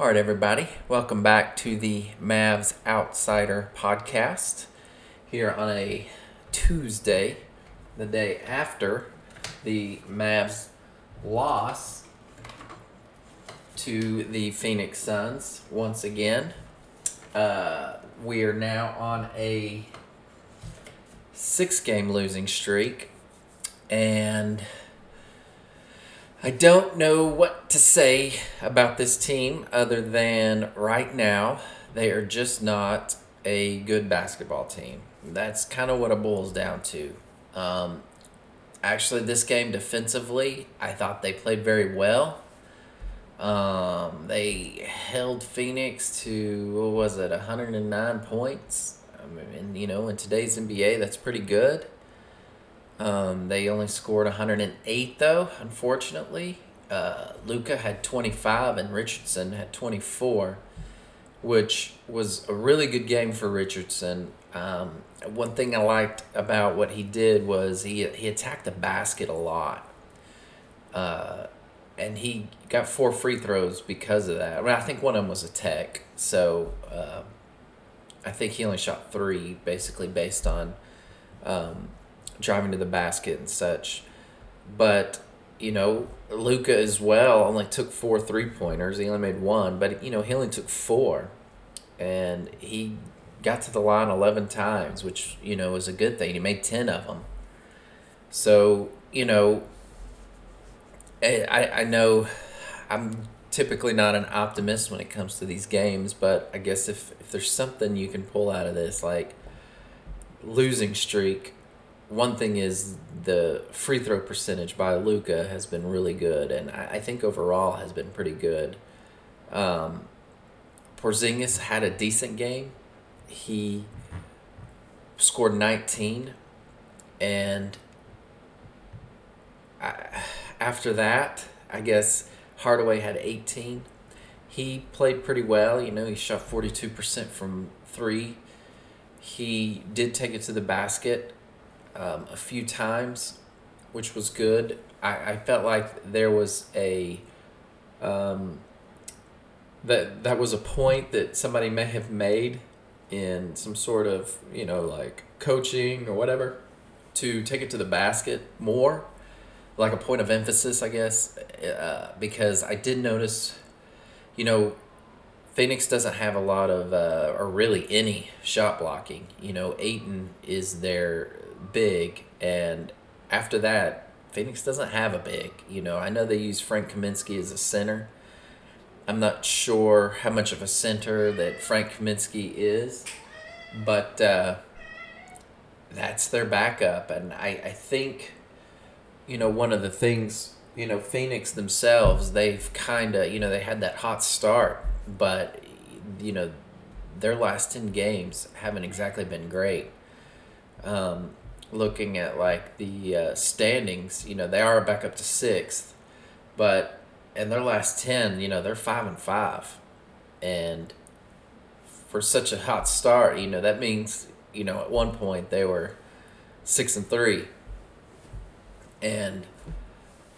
All right, everybody, welcome back to the Mavs Outsider podcast here on a Tuesday, the day after the Mavs loss to the Phoenix Suns once again. Uh, we are now on a six game losing streak, and I don't know what to say about this team other than right now they are just not a good basketball team. That's kind of what it boils down to. Um, actually, this game defensively, I thought they played very well. Um, they held Phoenix to what was it, 109 points. I mean, you know, in today's NBA, that's pretty good. Um, they only scored 108 though, unfortunately. Uh, Luka had 25 and Richardson had 24, which was a really good game for Richardson. Um, one thing I liked about what he did was he he attacked the basket a lot. Uh, and he got four free throws because of that. I, mean, I think one of them was a tech, so uh, I think he only shot three, basically based on um, driving to the basket and such. But you know, Luka as well only took four three pointers. He only made one, but you know he only took four, and he got to the line eleven times, which you know is a good thing. He made ten of them. So you know, I I know I'm typically not an optimist when it comes to these games, but I guess if if there's something you can pull out of this, like losing streak one thing is the free throw percentage by Luka has been really good, and I, I think overall has been pretty good. Um, Porzingis had a decent game. He scored 19, and I, after that, I guess Hardaway had 18. He played pretty well. You know, he shot 42% from three. He did take it to the basket um, a few times, which was good. I, I felt like there was a um, that that was a point that somebody may have made in some sort of you know like coaching or whatever to take it to the basket more like a point of emphasis i guess uh, because i did notice you know phoenix doesn't have a lot of uh, or really any shot blocking you know Ayton is their big, and after that, Phoenix doesn't have a big. You know, I know they use Frank Kaminsky as a center. I'm not sure how much of a center that Frank Kaminsky is, but uh, that's their backup. And I, I think, you know, one of the things, you know, Phoenix themselves, they've kind of, you know, they had that hot start, but, you know, their last 10 games haven't exactly been great. Um, looking at like the uh, standings, you know, they are back up to sixth, but in their last ten, you know, they're five and five, and for such a hot start, you know, that means you know at one point they were six and three, and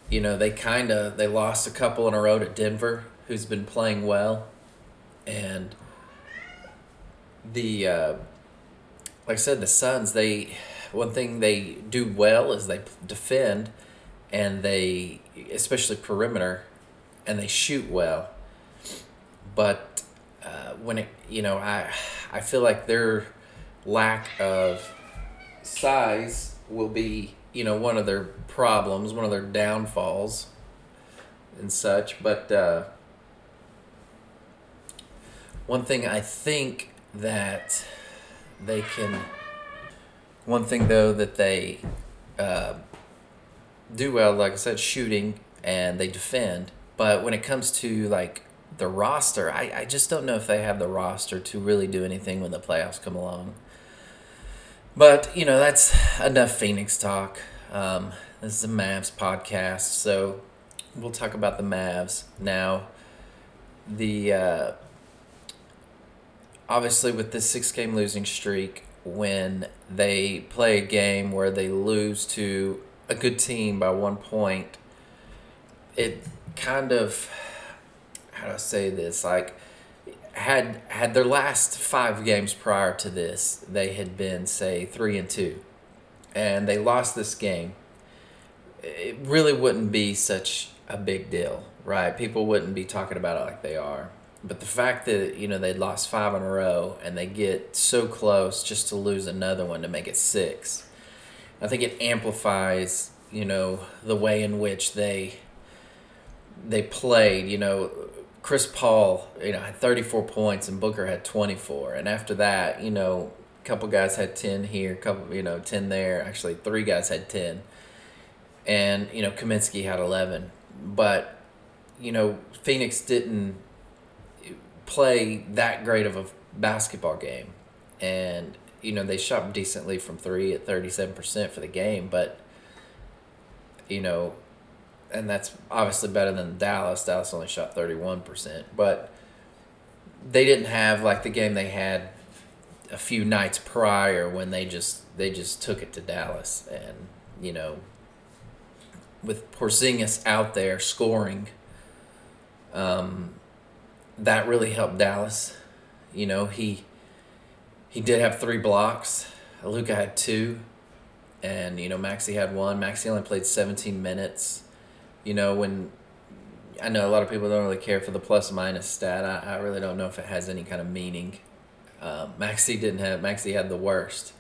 you know they kind of they lost a couple in a row to Denver, who's been playing well, and the uh, like I said, the Suns they one thing they do well is they defend and they especially perimeter and they shoot well. But uh, when it you know i i feel like their lack of size will be you know one of their problems one of their downfalls and such. But uh, one thing i think that they can one thing though that they uh, do well, like I said, shooting and they defend. But when it comes to like the roster, I, I just don't know if they have the roster to really do anything when the playoffs come along. But you know that's enough Phoenix talk. Um, this is a Mavs podcast, so we'll talk about the Mavs now. The uh, obviously with this six game losing streak, when they play a game where they lose to a good team by one point, it kind of how do I say this? Like had had their last five games prior to this, they had been say three and two, and they lost this game. It really wouldn't be such a big deal, right? People wouldn't be talking about it like they are. But the fact that you know they'd lost five in a row and they get so close just to lose another one to make it six, I think it amplifies you know the way in which they they played. You know, Chris Paul, you know, had 34 points and Booker had 24. And after that, you know, a couple guys had 10 here, couple, you know, 10 there. Actually, three guys had 10. And, you know, Kaminsky had 11. But, you know, Phoenix didn't play that great of a basketball game. And, you know, they shot decently from three at 37% for the game. But, you know, and that's obviously better than Dallas. Dallas only shot 31%, but they didn't have like the game they had a few nights prior when they just they just took it to Dallas and you know with Porzingis out there scoring um, that really helped Dallas. You know, he he did have three blocks. Luka had two and you know Maxi had one. Maxi only played 17 minutes you know, when I know a lot of people don't really care for the plus minus stat. I, I really don't know if it has any kind of meaning. Um, Maxi didn't have Maxi had the worst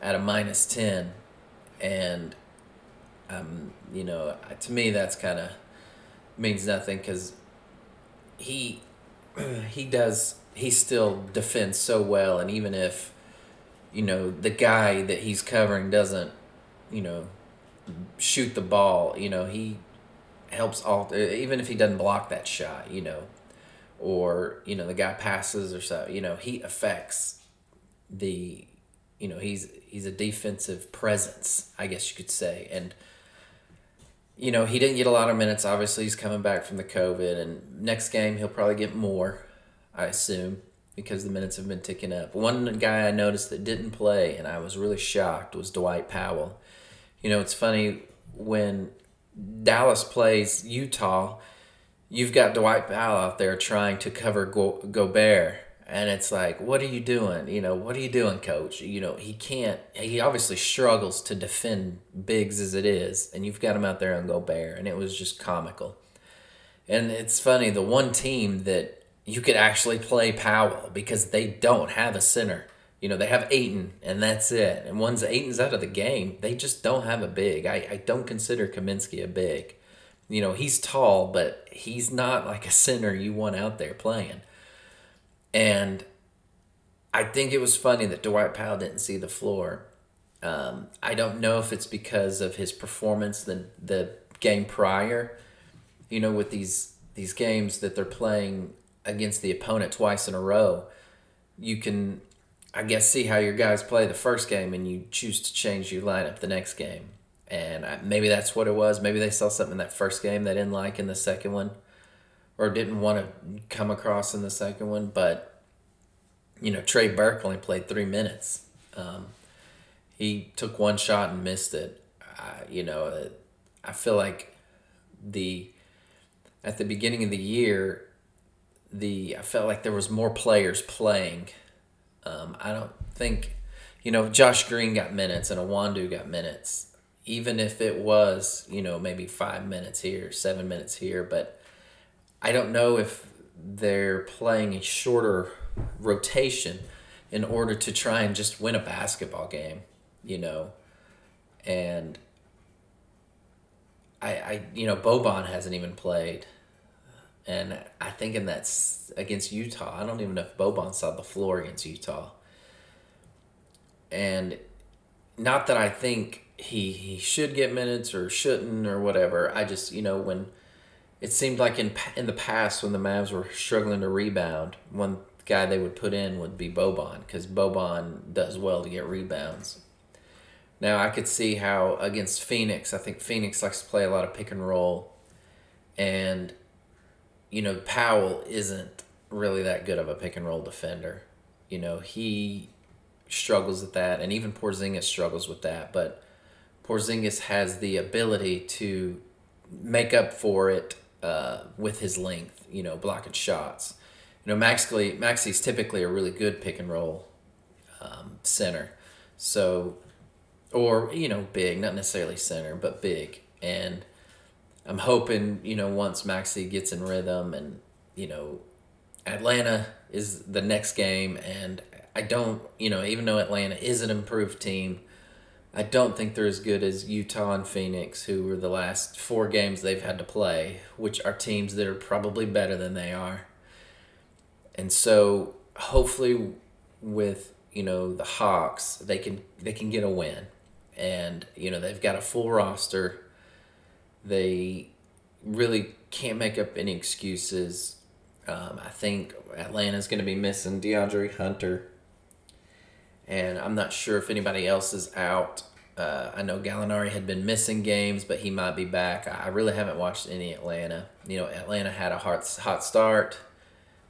at a minus ten, and um, you know, to me that's kind of means nothing because he he does he still defends so well, and even if you know the guy that he's covering doesn't you know shoot the ball, you know he helps all even if he doesn't block that shot, you know, or you know the guy passes or so, you know, he affects the you know, he's he's a defensive presence, I guess you could say. And you know, he didn't get a lot of minutes. Obviously, he's coming back from the COVID, and next game he'll probably get more, I assume, because the minutes have been ticking up. One guy I noticed that didn't play, and I was really shocked, was Dwight Powell. You know, it's funny when Dallas plays Utah, you've got Dwight Powell out there trying to cover Go- Gobert. And it's like, what are you doing? You know, what are you doing, coach? You know, he can't, he obviously struggles to defend bigs as it is. And you've got him out there on Gobert. And it was just comical. And it's funny, the one team that you could actually play Powell because they don't have a center. You know, they have Ayton, and that's it. And once Ayton's out of the game, they just don't have a big. I, I don't consider Kaminsky a big. You know, he's tall, but he's not like a center you want out there playing. And I think it was funny that Dwight Powell didn't see the floor. Um, I don't know if it's because of his performance the the game prior. You know, with these these games that they're playing against the opponent twice in a row, you can I guess see how your guys play the first game and you choose to change your lineup the next game. And I, maybe that's what it was. Maybe they saw something in that first game they didn't like in the second one or didn't want to come across in the second one. But, you know, Trey Burke only played three minutes. Um, he took one shot and missed it. I, you know, I feel like the at the beginning of the year, the I felt like there was more players playing um, I don't think, you know, Josh Green got minutes and Iwundu got minutes, even if it was, you know, maybe five minutes here, seven minutes here, but I don't know if they're playing a shorter rotation in order to try and just win a basketball game, you know, and I, I you know, Boban hasn't even played. And I think in that against Utah, I don't even know if Boban saw the floor against Utah. And not that I think he he should get minutes or shouldn't or whatever. I just you know when it seemed like in in the past when the Mavs were struggling to rebound, one guy they would put in would be Boban because Boban does well to get rebounds. Now I could see how against Phoenix, I think Phoenix likes to play a lot of pick and roll, and you know, Powell isn't really that good of a pick and roll defender. You know, he struggles with that, and even Porzingis struggles with that. But Porzingis has the ability to make up for it uh, with his length. you know, blocking shots. You know, Maxley Maxi's typically a really good pick and roll um, center, so or you know, big, not necessarily center, but big. And I'm hoping you know once Maxi gets in rhythm and you know, Atlanta is the next game, and I don't you know even though Atlanta is an improved team I don't think they're as good as Utah and Phoenix, who were the last four games they've had to play, which are teams that are probably better than they are. And so hopefully with, you know, the Hawks, they can they can get a win. And, you know, they've got a full roster. They really can't make up any excuses. Um, I think Atlanta's going to be missing DeAndre Hunter and I'm not sure if anybody else is out. Uh, I know Gallinari had been missing games, but he might be back. I really haven't watched any Atlanta. You know, Atlanta had a hot hot start.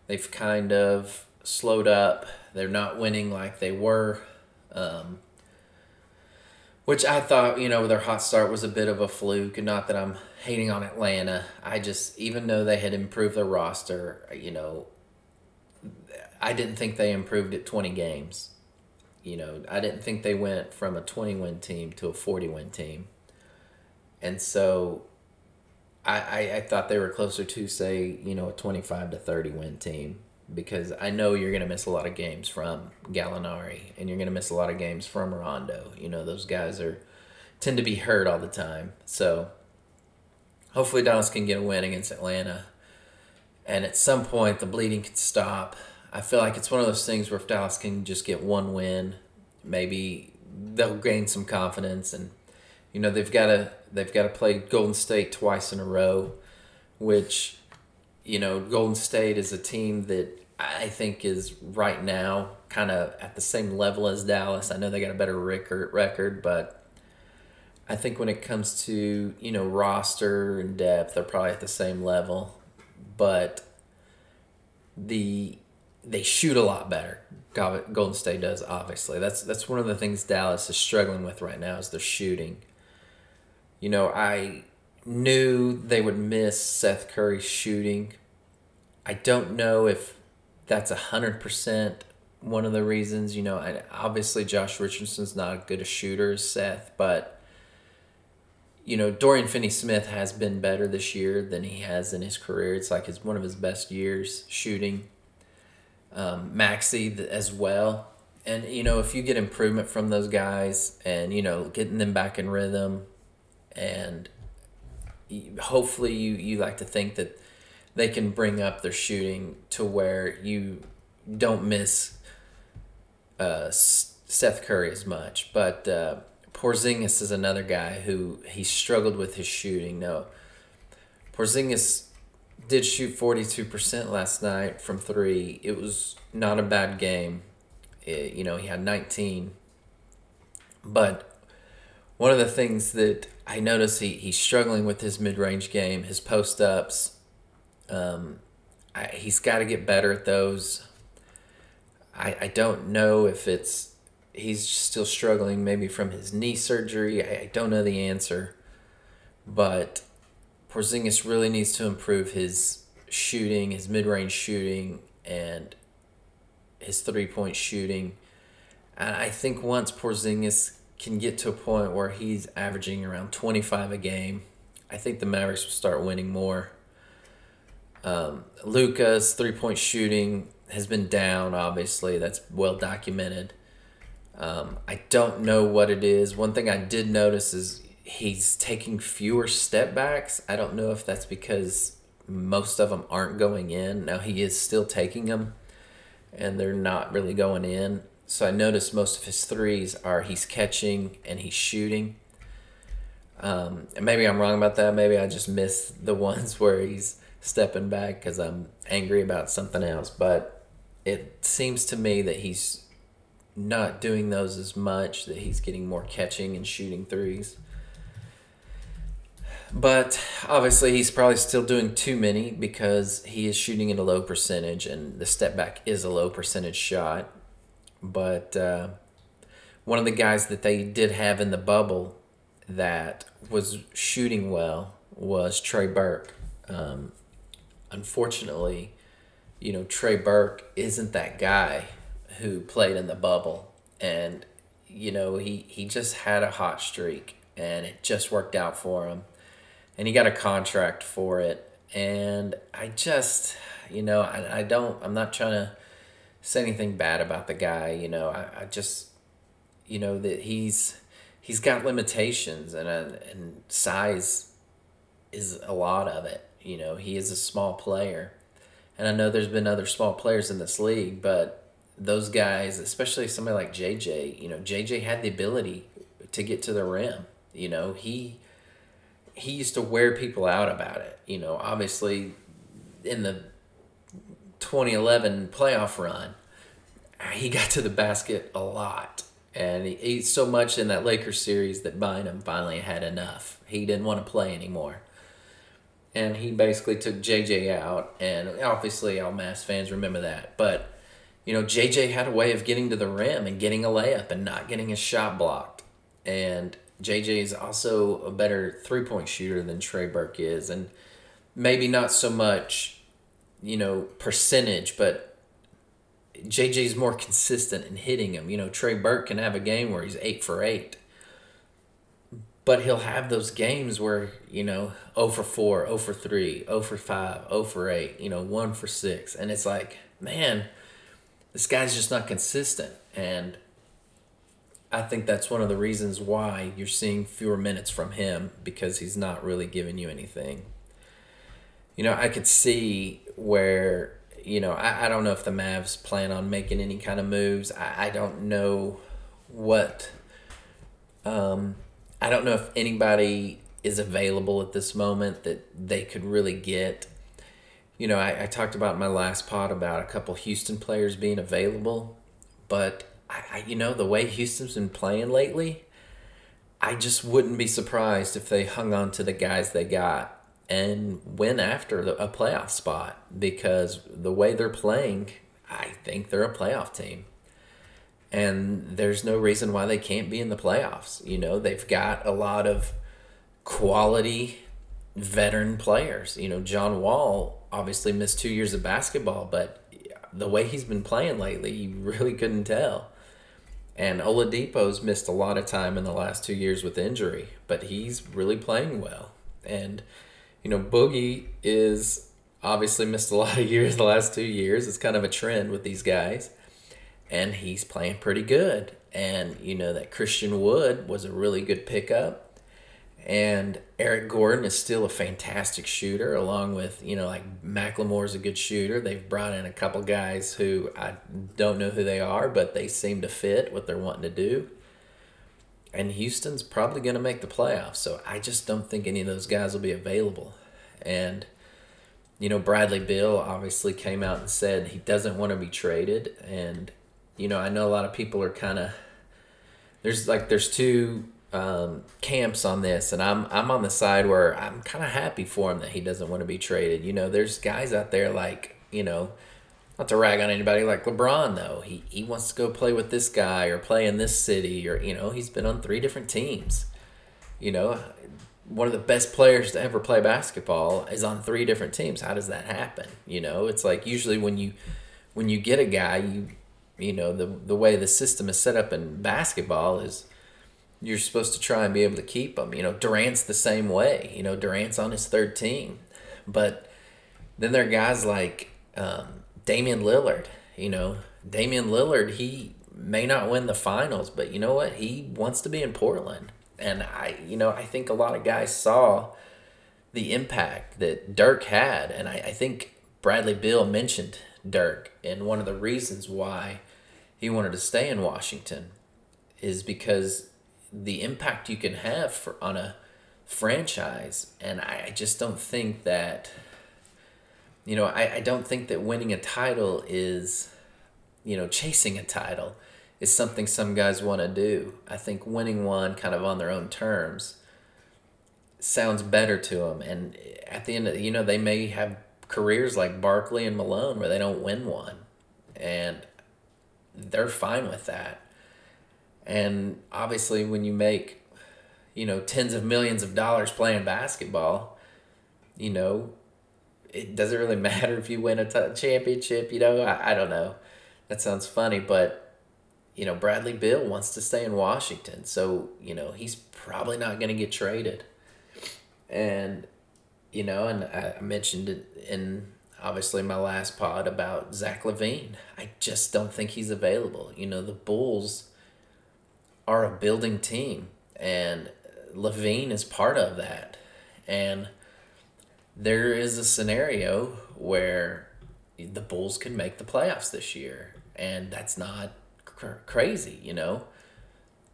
They've kind of slowed up. They're not winning like they were, um, which I thought you know their hot start was a bit of a fluke. And not that I'm hating on Atlanta. I just even though they had improved their roster, you know, I didn't think they improved at 20 games you know, I didn't think they went from a 20 win team to a 40 win team. And so I, I, I thought they were closer to, say, you know, a 25 to 30 win team because I know you're going to miss a lot of games from Gallinari and you're going to miss a lot of games from Rondo. You know, those guys are tend to be hurt all the time. So hopefully Dallas can get a win against Atlanta. And at some point, the bleeding can stop I feel like it's one of those things where if Dallas can just get one win, maybe they'll gain some confidence and you know they've got to they've got to play Golden State twice in a row, which you know Golden State is a team that I think is right now kind of at the same level as Dallas. I know they got a better record record, but I think when it comes to you know roster and depth, they're probably at the same level. But the they shoot a lot better. Golden State does obviously. That's that's one of the things Dallas is struggling with right now is their shooting. You know, I knew they would miss Seth Curry's shooting. I don't know if that's a hundred percent one of the reasons. You know, obviously Josh Richardson's not as good a shooter as Seth, but you know Dorian Finney-Smith has been better this year than he has in his career. It's like it's one of his best years shooting um, Maxi as well. And you know, if you get improvement from those guys, and you know, getting them back in rhythm, and hopefully you you like to think that they can bring up their shooting to where you don't miss uh, Seth Curry as much. But uh, Porzingis is another guy who he struggled with his shooting. No, Porzingis did shoot 42% last night from three. It was not a bad game. It, you know, he had 19. But one of the things that I notice he, he's struggling with his mid range game, his post ups. Um, I, he's got to get better at those. I, I don't know if it's he's still struggling maybe from his knee surgery. I, I don't know the answer. But Porzingis really needs to improve his shooting, his mid range shooting, and his three point shooting. And I think once Porzingis can get to a point where he's averaging around 25 a game, I think the Mavericks will start winning more. Um, Luka's three point shooting has been down, obviously. That's well documented. Um, I don't know what it is. One thing I did notice is he's taking fewer step backs. I don't know if that's because most of them aren't going in. Now he is still taking them, and they're not really going in. So I noticed most of his threes are he's catching and he's shooting. Um, and maybe I'm wrong about that. Maybe I just miss the ones where he's stepping back because I'm angry about something else. But it seems to me that he's not doing those as much, that he's getting more catching and shooting threes. But obviously, he's probably still doing too many because he is shooting at a low percentage, and the step back is a low percentage shot. But uh, one of the guys that they did have in the bubble that was shooting well was Trey Burke. Um, unfortunately, you know, Trey Burke isn't that guy who played in the bubble. And, you know, he, he just had a hot streak and it just worked out for him. And he got a contract for it. And I just, you know, I, I don't, I'm not trying to say anything bad about the guy. You know, I, I just, you know, that he's, he's got limitations and, uh, and size is a lot of it. You know, he is a small player. And I know there's been other small players in this league, but those guys, especially somebody like JJ, you know, JJ had the ability to get to the rim. You know, he he used to wear people out about it. You know, obviously in the 2011 playoff run, he got to the basket a lot. And he, he so much in that Lakers series that Bynum finally had enough. He didn't want to play anymore. And he basically took JJ out. And obviously, all Mavs fans remember that. But, you know, JJ had a way of getting to the rim and getting a layup and not getting his shot blocked. And JJ is also a better three point shooter than Trey Burke is. And maybe not so much, you know, percentage, but JJ's more consistent in hitting him. You know, Trey Burke can have a game where he's eight for eight. But he'll have those games where, you know, 0 for 4, 0 for 3, 0 for 5, 0 for 8, you know, 1 for 6. And it's like, man, this guy's just not consistent. And I think that's one of the reasons why you're seeing fewer minutes from him because he's not really giving you anything. You know, I could see where you know, I, I don't know if the Mavs plan on making any kind of moves. I, I don't know what. Um, I don't know if anybody is available at this moment that they could really get. You know, I, I talked about my last pod about a couple Houston players being available, but I, I you know the way Houston's been playing lately, I just wouldn't be surprised if they hung on to the guys they got and win after a playoff spot because the way they're playing, I think they're a playoff team. And there's no reason why they can't be in the playoffs. You know, they've got a lot of quality veteran players. You know, John Wall obviously missed two years of basketball, but the way he's been playing lately, you really couldn't tell. And Oladipo's missed a lot of time in the last two years with injury, but he's really playing well. And you know, Boogie is obviously missed a lot of years the last two years. It's kind of a trend with these guys. And he's playing pretty good. And, you know, that Christian Wood was a really good pickup. And Eric Gordon is still a fantastic shooter, along with, you know, like McLemore's a good shooter. They've brought in a couple guys who I don't know who they are, but they seem to fit what they're wanting to do and Houston's probably going to make the playoffs. So I just don't think any of those guys will be available. And you know, Bradley Beal obviously came out and said he doesn't want to be traded and you know, I know a lot of people are kind of there's like there's two um, camps on this, and I'm I'm on the side where I'm kind of happy for him that he doesn't want to be traded. You know, there's guys out there like you know not to rag on anybody like LeBron though. He he wants to go play with this guy or play in this city or you know, he's been on three different teams. You know, one of the best players to ever play basketball is on three different teams. How does that happen? You know, it's like usually when you when you get a guy, you you know, the the way the system is set up in basketball is you're supposed to try and be able to keep them. You know, Durant's the same way. You know, Durant's on his third team. But then there are guys like um, Damian Lillard, you know, Damian Lillard, he may not win the finals, but you know what? He wants to be in Portland. And I, you know, I think a lot of guys saw the impact that Dirk had. And I, I think Bradley Beal mentioned Dirk. And one of the reasons why he wanted to stay in Washington is because the impact you can have for on a franchise. And I, I just don't think that you know, I, I don't think that winning a title is, you know, chasing a title is something some guys want to do. I think winning one kind of on their own terms sounds better to them. And at the end of, you know, they may have careers like Barkley and Malone where they don't win one. And they're fine with that. And obviously, when you make, you know, tens of millions of dollars playing basketball, you know, it doesn't really matter if you win a t- championship. You know, I, I don't know. That sounds funny, but you know, Bradley Beal wants to stay in Washington, so you know he's probably not going to get traded. And you know, and I mentioned it in obviously my last pod about Zach LaVine. I just don't think he's available. You know, the Bulls are a building team, and LaVine is part of that. And there is a scenario where the Bulls can make the playoffs this year, and that's not cr- crazy, you know.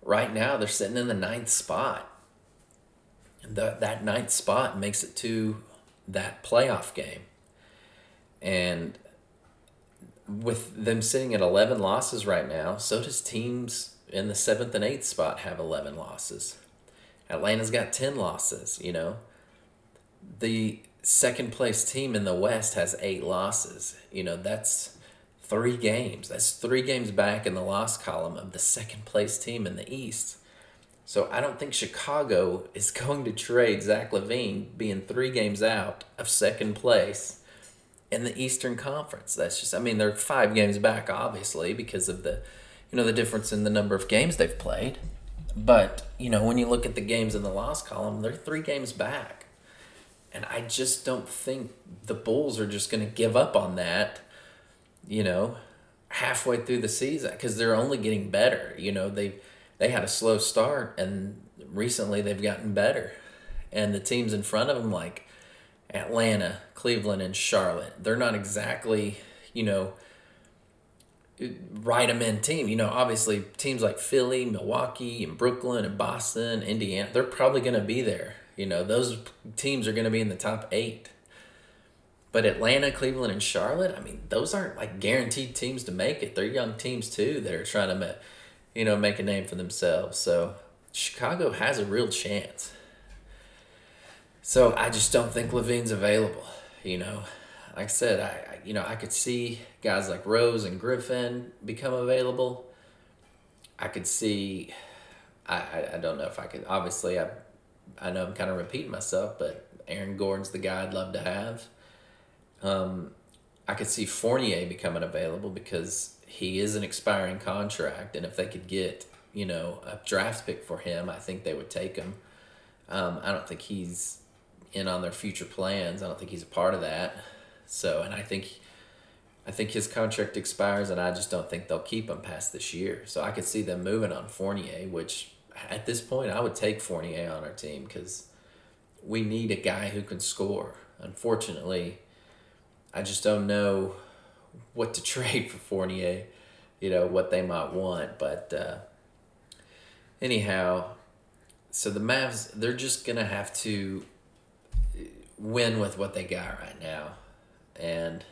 Right now, they're sitting in the ninth spot. And the, that ninth spot makes it to that playoff game. And with them sitting at 11 losses right now, so does teams in the seventh and eighth spot have 11 losses. Atlanta's got 10 losses, you know. The second place team in the West has eight losses. You know, that's three games. That's three games back in the loss column of the second place team in the East. So I don't think Chicago is going to trade Zach LaVine being three games out of second place in the Eastern Conference. That's just I mean they're five games back obviously because of the you know the difference in the number of games they've played. But, you know, when you look at the games in the loss column, they're three games back. And I just don't think the Bulls are just going to give up on that, you know, halfway through the season because they're only getting better. You know, they they had a slow start and recently they've gotten better. And the teams in front of them like Atlanta, Cleveland and Charlotte, they're not exactly, you know, write them in team. You know, obviously teams like Philly, Milwaukee, and Brooklyn and Boston, Indiana, they're probably going to be there. You know, those teams are going to be in the top eight. But Atlanta, Cleveland, and Charlotte, I mean, those aren't like guaranteed teams to make it. They're young teams too that are trying to, you know, make a name for themselves. So Chicago has a real chance. So I just don't think LaVine's available. You know, like I said, I, I you know I could see guys like Rose and Griffin become available. I could see. I, I, I don't know if I could. Obviously, I I know I'm kind of repeating myself, but Aaron Gordon's the guy I'd love to have. Um, I could see Fournier becoming available because he is an expiring contract, and if they could get you know a draft pick for him, I think they would take him. Um, I don't think he's in on their future plans. I don't think he's a part of that. So, and I think, I think his contract expires, and I just don't think they'll keep him past this year. So I could see them moving on Fournier, which at this point I would take Fournier on our team because we need a guy who can score. Unfortunately, I just don't know what to trade for Fournier. You know what they might want, but uh, anyhow, so the Mavs they're just gonna have to win with what they got right now and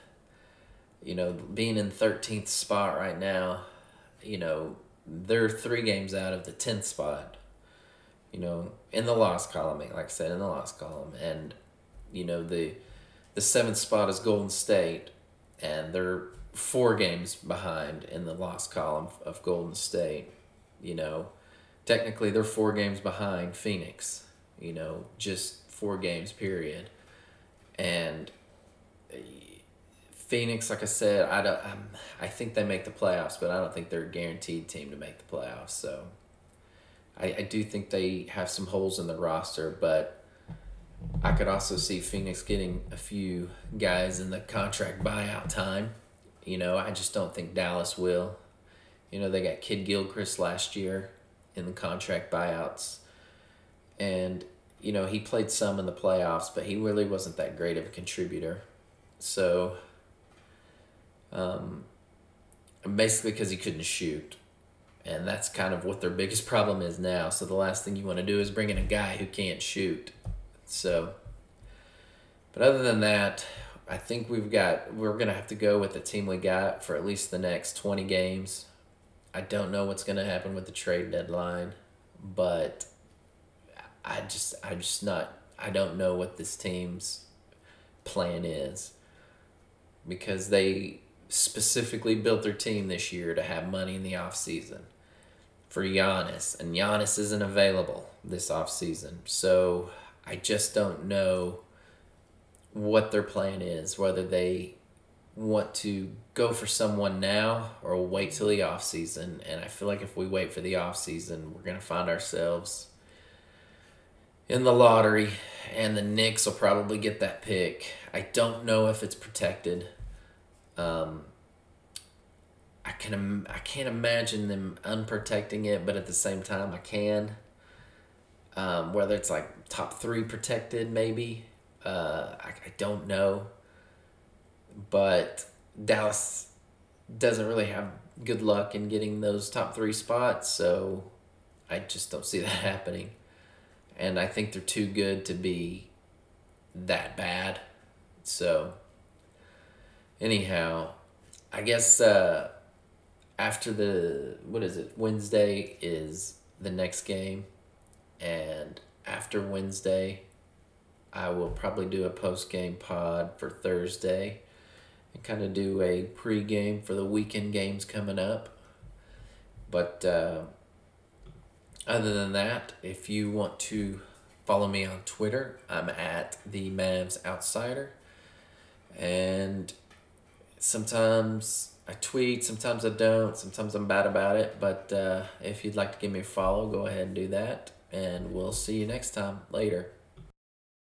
you know being in 13th spot right now you know they're three games out of the 10th spot you know in the loss column like i said in the loss column. And you know the the seventh spot is golden state and they're four games behind in the loss column of golden state you know. Technically they're four games behind phoenix you know just four games period. And Phoenix, like I said, I don't. I'm, I think they make the playoffs, but I don't think they're a guaranteed team to make the playoffs. So, I, I do think they have some holes in the roster, but I could also see Phoenix getting a few guys in the contract buyout time. You know, I just don't think Dallas will. You know, they got Kidd-Gilchrist last year in the contract buyouts, and you know he played some in the playoffs, but he really wasn't that great of a contributor. So um, basically, because he couldn't shoot. And that's kind of what their biggest problem is now. So the last thing you want to do is bring in a guy who can't shoot. So, but other than that, I think we've got, we're going to have to go with the team we got for at least the next 20 games. I don't know what's going to happen with the trade deadline, but I just, I'm just not, I don't know what this team's plan is because they specifically built their team this year to have money in the off season for Giannis, and Giannis isn't available this off season. So I just don't know what their plan is, whether they want to go for someone now or wait till the off season. And I feel like if we wait for the off season, we're gonna find ourselves in the lottery, and the Knicks will probably get that pick. I don't know if it's protected. Um, I can I can't imagine them unprotecting it, but at the same time, I can. Um, whether it's like top three protected, maybe uh, I, I don't know, but Dallas doesn't really have good luck in getting those top three spots, so I just don't see that happening and I think they're too good to be that bad. So, anyhow, I guess uh, after the what is it Wednesday is the next game, and after Wednesday, I will probably do a post game pod for Thursday, and kind of do a pre game for the weekend games coming up. But uh, other than that, if you want to follow me on Twitter, I'm at the Mavs Outsider. And sometimes I tweet, sometimes I don't, sometimes I'm bad about it. But uh, if you'd like to give me a follow, go ahead and do that. And we'll see you next time. Later.